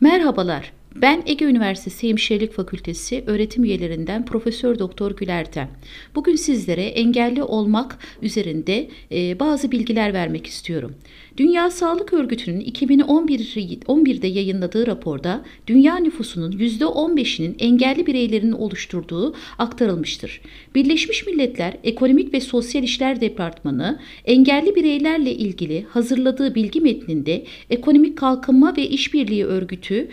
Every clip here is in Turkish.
Merhabalar. Ben Ege Üniversitesi Hemşirelik Fakültesi öğretim üyelerinden Profesör Doktor Gülerten. Bugün sizlere engelli olmak üzerinde e, bazı bilgiler vermek istiyorum. Dünya Sağlık Örgütü'nün 2011 11'de yayınladığı raporda dünya nüfusunun %15'inin engelli bireylerin oluşturduğu aktarılmıştır. Birleşmiş Milletler Ekonomik ve Sosyal İşler Departmanı engelli bireylerle ilgili hazırladığı bilgi metninde Ekonomik Kalkınma ve İşbirliği Örgütü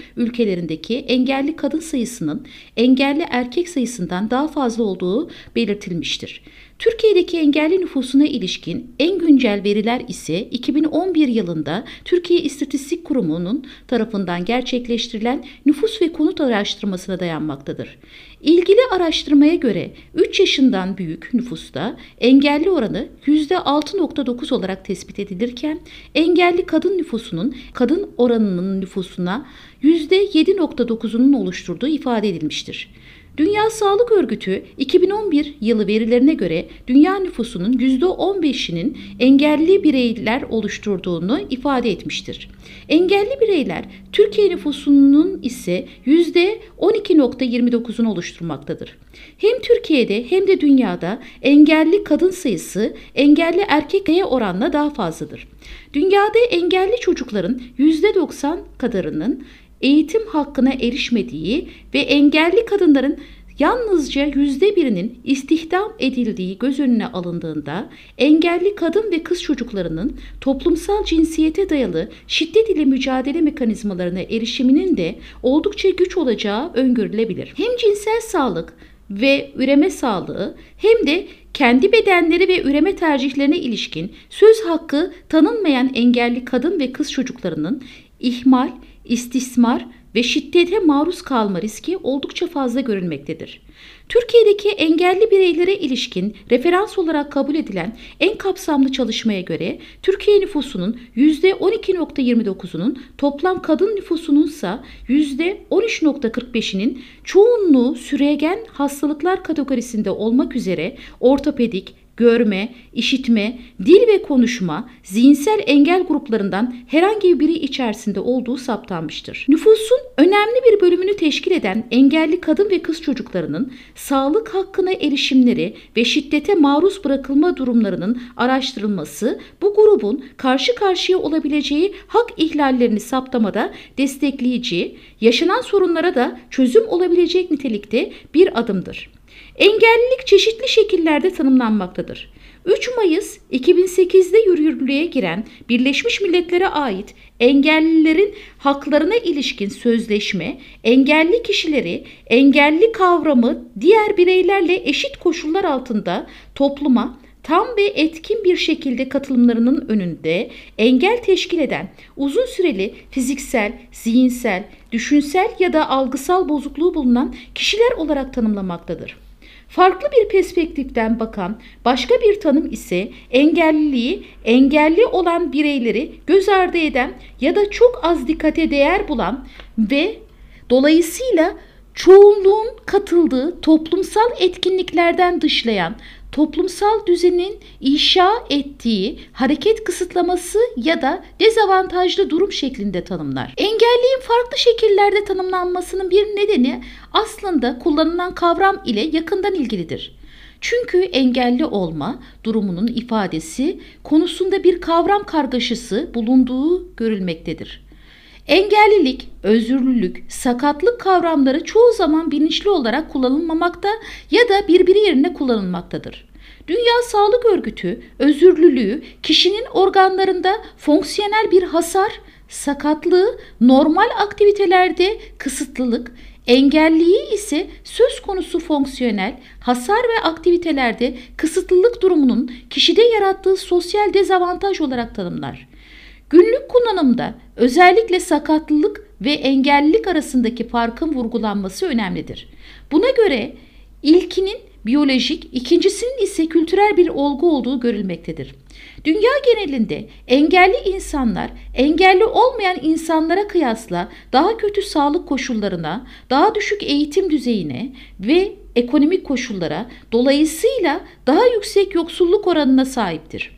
ülkelerindeki engelli kadın sayısının engelli erkek sayısından daha fazla olduğu belirtilmiştir. Türkiye'deki engelli nüfusuna ilişkin en güncel veriler ise 2011 yılında Türkiye İstatistik Kurumu'nun tarafından gerçekleştirilen nüfus ve konut araştırmasına dayanmaktadır. İlgili araştırmaya göre 3 yaşından büyük nüfusta engelli oranı %6.9 olarak tespit edilirken engelli kadın nüfusunun kadın oranının nüfusuna %7.9'unun oluşturduğu ifade edilmiştir. Dünya Sağlık Örgütü 2011 yılı verilerine göre dünya nüfusunun %15'inin engelli bireyler oluşturduğunu ifade etmiştir. Engelli bireyler Türkiye nüfusunun ise %12.29'unu oluşturmaktadır. Hem Türkiye'de hem de dünyada engelli kadın sayısı engelli erkeklere oranla daha fazladır. Dünyada engelli çocukların %90 kadarının eğitim hakkına erişmediği ve engelli kadınların yalnızca yüzde birinin istihdam edildiği göz önüne alındığında engelli kadın ve kız çocuklarının toplumsal cinsiyete dayalı şiddet ile mücadele mekanizmalarına erişiminin de oldukça güç olacağı öngörülebilir. Hem cinsel sağlık ve üreme sağlığı hem de kendi bedenleri ve üreme tercihlerine ilişkin söz hakkı tanınmayan engelli kadın ve kız çocuklarının ihmal, istismar ve şiddete maruz kalma riski oldukça fazla görülmektedir. Türkiye'deki engelli bireylere ilişkin referans olarak kabul edilen en kapsamlı çalışmaya göre Türkiye nüfusunun %12.29'unun toplam kadın nüfusunun ise %13.45'inin çoğunluğu süregen hastalıklar kategorisinde olmak üzere ortopedik, görme, işitme, dil ve konuşma, zihinsel engel gruplarından herhangi biri içerisinde olduğu saptanmıştır. Nüfusun önemli bir bölümünü teşkil eden engelli kadın ve kız çocuklarının sağlık hakkına erişimleri ve şiddete maruz bırakılma durumlarının araştırılması bu grubun karşı karşıya olabileceği hak ihlallerini saptamada destekleyici, yaşanan sorunlara da çözüm olabilecek nitelikte bir adımdır. Engellilik çeşitli şekillerde tanımlanmaktadır. 3 Mayıs 2008'de yürürlüğe giren Birleşmiş Milletler'e ait engellilerin haklarına ilişkin sözleşme, engelli kişileri, engelli kavramı diğer bireylerle eşit koşullar altında topluma tam ve etkin bir şekilde katılımlarının önünde engel teşkil eden uzun süreli fiziksel, zihinsel, düşünsel ya da algısal bozukluğu bulunan kişiler olarak tanımlamaktadır. Farklı bir perspektiften bakan başka bir tanım ise engelliliği engelli olan bireyleri göz ardı eden ya da çok az dikkate değer bulan ve dolayısıyla çoğunluğun katıldığı toplumsal etkinliklerden dışlayan toplumsal düzenin inşa ettiği hareket kısıtlaması ya da dezavantajlı durum şeklinde tanımlar. Engelliğin farklı şekillerde tanımlanmasının bir nedeni aslında kullanılan kavram ile yakından ilgilidir. Çünkü engelli olma durumunun ifadesi konusunda bir kavram kargaşası bulunduğu görülmektedir. Engellilik, özürlülük, sakatlık kavramları çoğu zaman bilinçli olarak kullanılmamakta ya da birbiri yerine kullanılmaktadır. Dünya Sağlık Örgütü özürlülüğü kişinin organlarında fonksiyonel bir hasar, sakatlığı, normal aktivitelerde kısıtlılık, engelliği ise söz konusu fonksiyonel, hasar ve aktivitelerde kısıtlılık durumunun kişide yarattığı sosyal dezavantaj olarak tanımlar. Günlük kullanımda özellikle sakatlılık ve engellilik arasındaki farkın vurgulanması önemlidir. Buna göre ilkinin biyolojik, ikincisinin ise kültürel bir olgu olduğu görülmektedir. Dünya genelinde engelli insanlar engelli olmayan insanlara kıyasla daha kötü sağlık koşullarına, daha düşük eğitim düzeyine ve ekonomik koşullara dolayısıyla daha yüksek yoksulluk oranına sahiptir.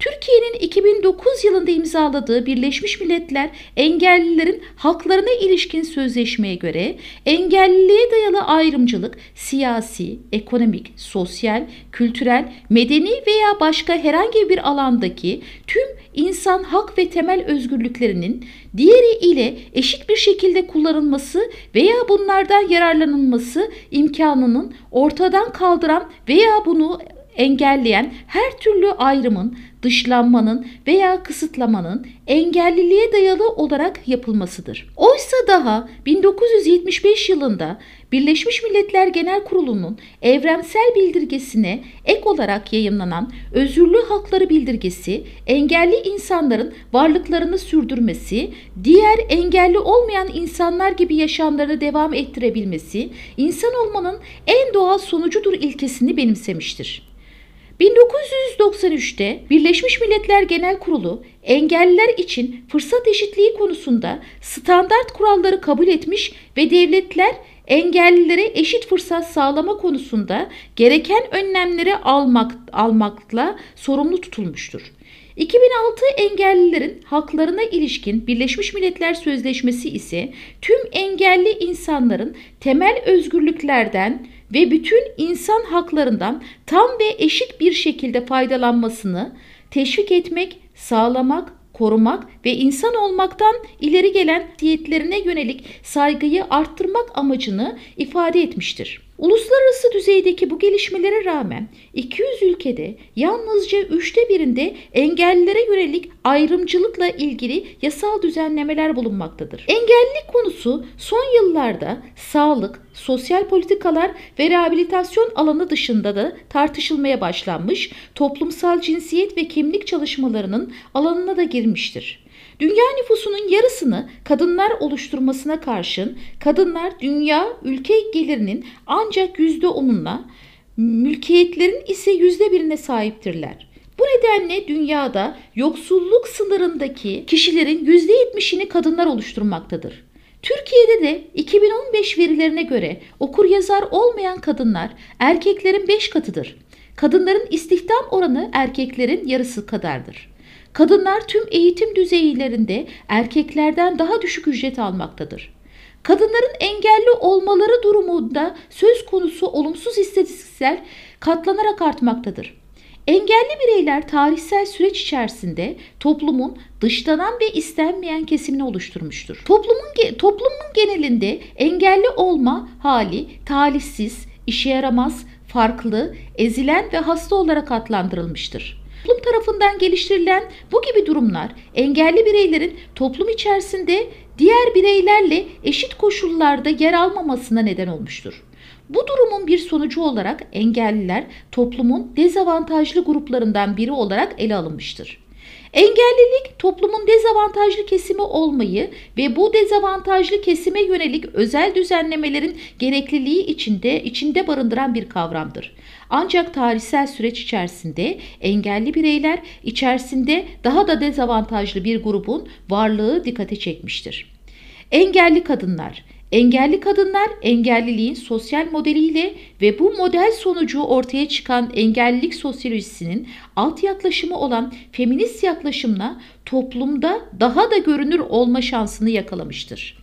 Türkiye'nin 2009 yılında imzaladığı Birleşmiş Milletler engellilerin haklarına ilişkin sözleşmeye göre engelliliğe dayalı ayrımcılık siyasi, ekonomik, sosyal, kültürel, medeni veya başka herhangi bir alandaki tüm insan hak ve temel özgürlüklerinin diğeri ile eşit bir şekilde kullanılması veya bunlardan yararlanılması imkanının ortadan kaldıran veya bunu engelleyen her türlü ayrımın, dışlanmanın veya kısıtlamanın engelliliğe dayalı olarak yapılmasıdır. Oysa daha 1975 yılında Birleşmiş Milletler Genel Kurulu'nun evrensel bildirgesine ek olarak yayınlanan Özürlü Hakları Bildirgesi, engelli insanların varlıklarını sürdürmesi, diğer engelli olmayan insanlar gibi yaşamlarını devam ettirebilmesi, insan olmanın en doğal sonucudur ilkesini benimsemiştir. 1993'te Birleşmiş Milletler Genel Kurulu engelliler için fırsat eşitliği konusunda standart kuralları kabul etmiş ve devletler engellilere eşit fırsat sağlama konusunda gereken önlemleri almak, almakla sorumlu tutulmuştur. 2006 engellilerin haklarına ilişkin Birleşmiş Milletler Sözleşmesi ise tüm engelli insanların temel özgürlüklerden ve bütün insan haklarından tam ve eşit bir şekilde faydalanmasını teşvik etmek, sağlamak, korumak ve insan olmaktan ileri gelen diyetlerine yönelik saygıyı arttırmak amacını ifade etmiştir. Uluslararası düzeydeki bu gelişmelere rağmen 200 ülkede yalnızca üçte birinde engellilere yönelik ayrımcılıkla ilgili yasal düzenlemeler bulunmaktadır. Engellilik konusu son yıllarda sağlık, sosyal politikalar ve rehabilitasyon alanı dışında da tartışılmaya başlanmış, toplumsal cinsiyet ve kimlik çalışmalarının alanına da girmiştir. Dünya nüfusunun yarısını kadınlar oluşturmasına karşın kadınlar dünya ülke gelirinin ancak %10'una, mülkiyetlerin ise %1'ine sahiptirler. Bu nedenle dünyada yoksulluk sınırındaki kişilerin %70'ini kadınlar oluşturmaktadır. Türkiye'de de 2015 verilerine göre okur yazar olmayan kadınlar erkeklerin 5 katıdır. Kadınların istihdam oranı erkeklerin yarısı kadardır. Kadınlar tüm eğitim düzeylerinde erkeklerden daha düşük ücret almaktadır. Kadınların engelli olmaları durumunda söz konusu olumsuz istatistikler katlanarak artmaktadır. Engelli bireyler tarihsel süreç içerisinde toplumun dışlanan ve istenmeyen kesimini oluşturmuştur. Toplumun, toplumun genelinde engelli olma hali talihsiz, işe yaramaz, farklı, ezilen ve hasta olarak adlandırılmıştır. Toplum tarafından geliştirilen bu gibi durumlar engelli bireylerin toplum içerisinde diğer bireylerle eşit koşullarda yer almamasına neden olmuştur. Bu durumun bir sonucu olarak engelliler toplumun dezavantajlı gruplarından biri olarak ele alınmıştır. Engellilik toplumun dezavantajlı kesimi olmayı ve bu dezavantajlı kesime yönelik özel düzenlemelerin gerekliliği içinde içinde barındıran bir kavramdır. Ancak tarihsel süreç içerisinde engelli bireyler içerisinde daha da dezavantajlı bir grubun varlığı dikkate çekmiştir. Engelli kadınlar Engelli kadınlar engelliliğin sosyal modeliyle ve bu model sonucu ortaya çıkan engellilik sosyolojisinin alt yaklaşımı olan feminist yaklaşımla toplumda daha da görünür olma şansını yakalamıştır.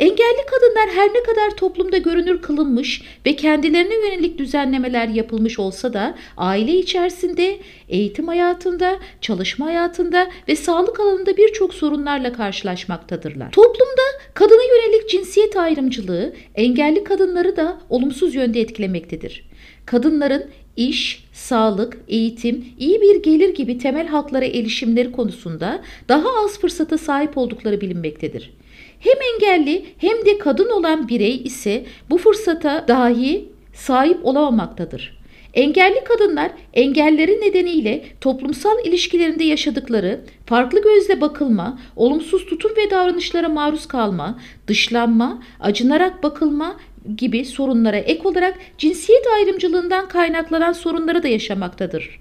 Engelli kadınlar her ne kadar toplumda görünür kılınmış ve kendilerine yönelik düzenlemeler yapılmış olsa da aile içerisinde, eğitim hayatında, çalışma hayatında ve sağlık alanında birçok sorunlarla karşılaşmaktadırlar. Toplumda kadına yönelik cinsiyet ayrımcılığı engelli kadınları da olumsuz yönde etkilemektedir. Kadınların iş, sağlık, eğitim, iyi bir gelir gibi temel haklara erişimleri konusunda daha az fırsata sahip oldukları bilinmektedir. Hem engelli hem de kadın olan birey ise bu fırsata dahi sahip olamamaktadır. Engelli kadınlar engelleri nedeniyle toplumsal ilişkilerinde yaşadıkları farklı gözle bakılma, olumsuz tutum ve davranışlara maruz kalma, dışlanma, acınarak bakılma gibi sorunlara ek olarak cinsiyet ayrımcılığından kaynaklanan sorunları da yaşamaktadır.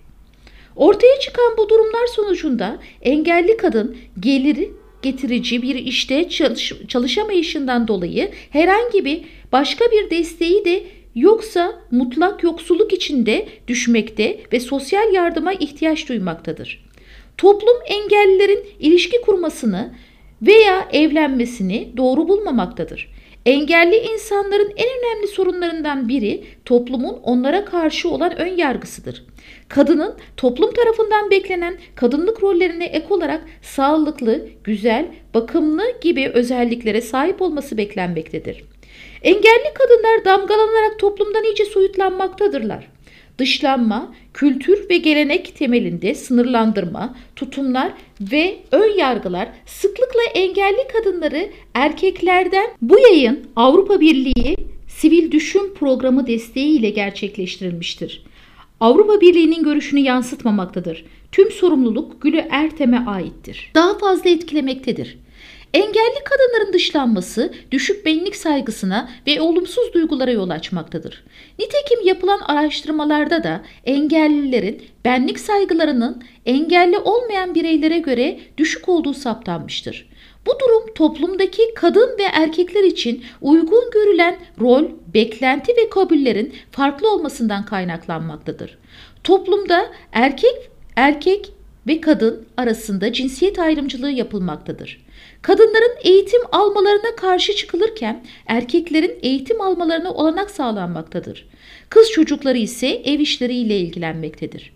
Ortaya çıkan bu durumlar sonucunda engelli kadın geliri getirici bir işte çalış, çalışamayışından dolayı herhangi bir başka bir desteği de yoksa mutlak yoksulluk içinde düşmekte ve sosyal yardıma ihtiyaç duymaktadır. Toplum engellilerin ilişki kurmasını veya evlenmesini doğru bulmamaktadır. Engelli insanların en önemli sorunlarından biri toplumun onlara karşı olan ön yargısıdır. Kadının toplum tarafından beklenen kadınlık rollerine ek olarak sağlıklı, güzel, bakımlı gibi özelliklere sahip olması beklenmektedir. Engelli kadınlar damgalanarak toplumdan iyice soyutlanmaktadırlar dışlanma, kültür ve gelenek temelinde sınırlandırma, tutumlar ve ön yargılar sıklıkla engelli kadınları erkeklerden bu yayın Avrupa Birliği Sivil Düşün Programı desteğiyle gerçekleştirilmiştir. Avrupa Birliği'nin görüşünü yansıtmamaktadır. Tüm sorumluluk Gülü Ertem'e aittir. Daha fazla etkilemektedir. Engelli kadınların dışlanması düşük benlik saygısına ve olumsuz duygulara yol açmaktadır. Nitekim yapılan araştırmalarda da engellilerin benlik saygılarının engelli olmayan bireylere göre düşük olduğu saptanmıştır. Bu durum toplumdaki kadın ve erkekler için uygun görülen rol, beklenti ve kabullerin farklı olmasından kaynaklanmaktadır. Toplumda erkek erkek ve kadın arasında cinsiyet ayrımcılığı yapılmaktadır. Kadınların eğitim almalarına karşı çıkılırken erkeklerin eğitim almalarına olanak sağlanmaktadır. Kız çocukları ise ev işleriyle ilgilenmektedir.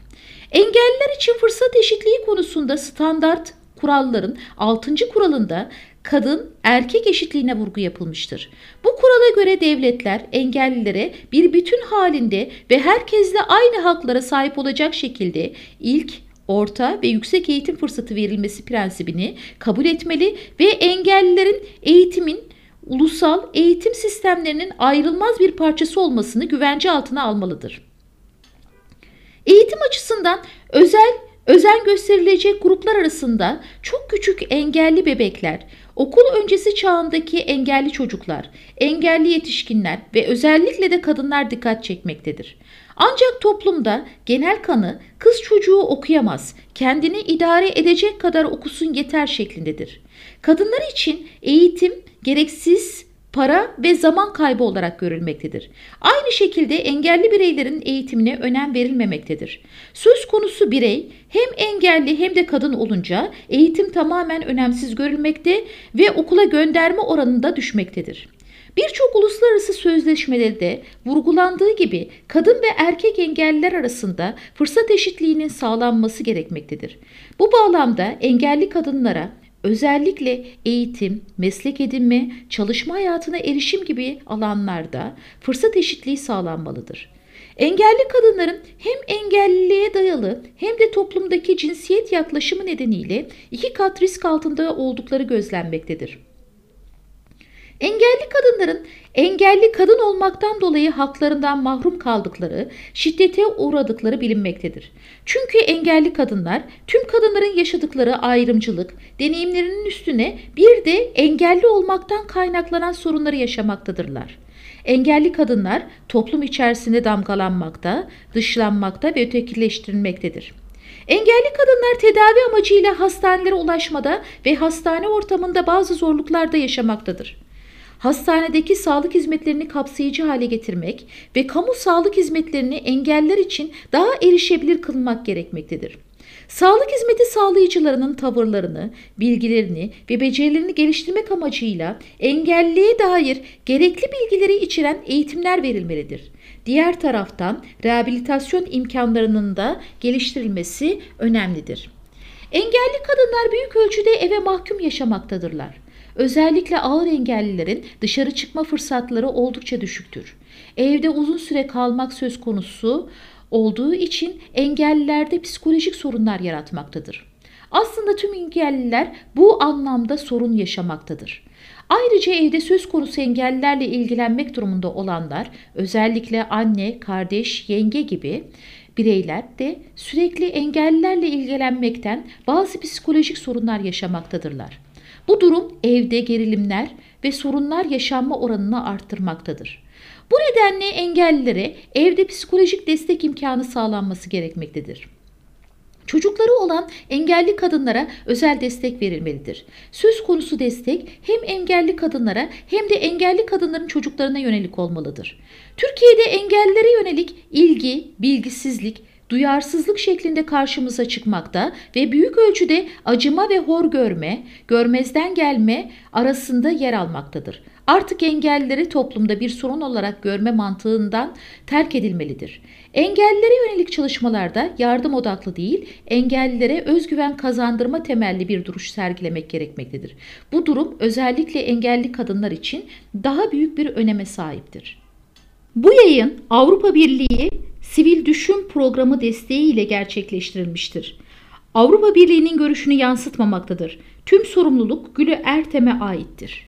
Engelliler için fırsat eşitliği konusunda standart kuralların 6. kuralında kadın erkek eşitliğine vurgu yapılmıştır. Bu kurala göre devletler engellilere bir bütün halinde ve herkesle aynı haklara sahip olacak şekilde ilk, orta ve yüksek eğitim fırsatı verilmesi prensibini kabul etmeli ve engellilerin eğitimin ulusal eğitim sistemlerinin ayrılmaz bir parçası olmasını güvence altına almalıdır. Eğitim açısından özel özen gösterilecek gruplar arasında çok küçük engelli bebekler, okul öncesi çağındaki engelli çocuklar, engelli yetişkinler ve özellikle de kadınlar dikkat çekmektedir. Ancak toplumda genel kanı kız çocuğu okuyamaz, kendini idare edecek kadar okusun yeter şeklindedir. Kadınlar için eğitim gereksiz para ve zaman kaybı olarak görülmektedir. Aynı şekilde engelli bireylerin eğitimine önem verilmemektedir. Söz konusu birey hem engelli hem de kadın olunca eğitim tamamen önemsiz görülmekte ve okula gönderme oranında düşmektedir. Birçok uluslararası sözleşmelerde vurgulandığı gibi kadın ve erkek engelliler arasında fırsat eşitliğinin sağlanması gerekmektedir. Bu bağlamda engelli kadınlara özellikle eğitim, meslek edinme, çalışma hayatına erişim gibi alanlarda fırsat eşitliği sağlanmalıdır. Engelli kadınların hem engelliliğe dayalı hem de toplumdaki cinsiyet yaklaşımı nedeniyle iki kat risk altında oldukları gözlenmektedir. Engelli kadınların engelli kadın olmaktan dolayı haklarından mahrum kaldıkları, şiddete uğradıkları bilinmektedir. Çünkü engelli kadınlar tüm kadınların yaşadıkları ayrımcılık, deneyimlerinin üstüne bir de engelli olmaktan kaynaklanan sorunları yaşamaktadırlar. Engelli kadınlar toplum içerisinde damgalanmakta, dışlanmakta ve ötekileştirilmektedir. Engelli kadınlar tedavi amacıyla hastanelere ulaşmada ve hastane ortamında bazı zorluklarda yaşamaktadır hastanedeki sağlık hizmetlerini kapsayıcı hale getirmek ve kamu sağlık hizmetlerini engeller için daha erişebilir kılmak gerekmektedir. Sağlık hizmeti sağlayıcılarının tavırlarını, bilgilerini ve becerilerini geliştirmek amacıyla engelliye dair gerekli bilgileri içeren eğitimler verilmelidir. Diğer taraftan rehabilitasyon imkanlarının da geliştirilmesi önemlidir. Engelli kadınlar büyük ölçüde eve mahkum yaşamaktadırlar. Özellikle ağır engellilerin dışarı çıkma fırsatları oldukça düşüktür. Evde uzun süre kalmak söz konusu olduğu için engellilerde psikolojik sorunlar yaratmaktadır. Aslında tüm engelliler bu anlamda sorun yaşamaktadır. Ayrıca evde söz konusu engellilerle ilgilenmek durumunda olanlar, özellikle anne, kardeş, yenge gibi bireyler de sürekli engellilerle ilgilenmekten bazı psikolojik sorunlar yaşamaktadırlar. Bu durum evde gerilimler ve sorunlar yaşanma oranını arttırmaktadır. Bu nedenle engellilere evde psikolojik destek imkanı sağlanması gerekmektedir. Çocukları olan engelli kadınlara özel destek verilmelidir. Söz konusu destek hem engelli kadınlara hem de engelli kadınların çocuklarına yönelik olmalıdır. Türkiye'de engellilere yönelik ilgi, bilgisizlik, duyarsızlık şeklinde karşımıza çıkmakta ve büyük ölçüde acıma ve hor görme, görmezden gelme arasında yer almaktadır. Artık engellileri toplumda bir sorun olarak görme mantığından terk edilmelidir. Engellilere yönelik çalışmalarda yardım odaklı değil, engellilere özgüven kazandırma temelli bir duruş sergilemek gerekmektedir. Bu durum özellikle engelli kadınlar için daha büyük bir öneme sahiptir. Bu yayın Avrupa Birliği Sivil Düşün Programı desteği ile gerçekleştirilmiştir. Avrupa Birliği'nin görüşünü yansıtmamaktadır. Tüm sorumluluk Gülü Ertem'e aittir.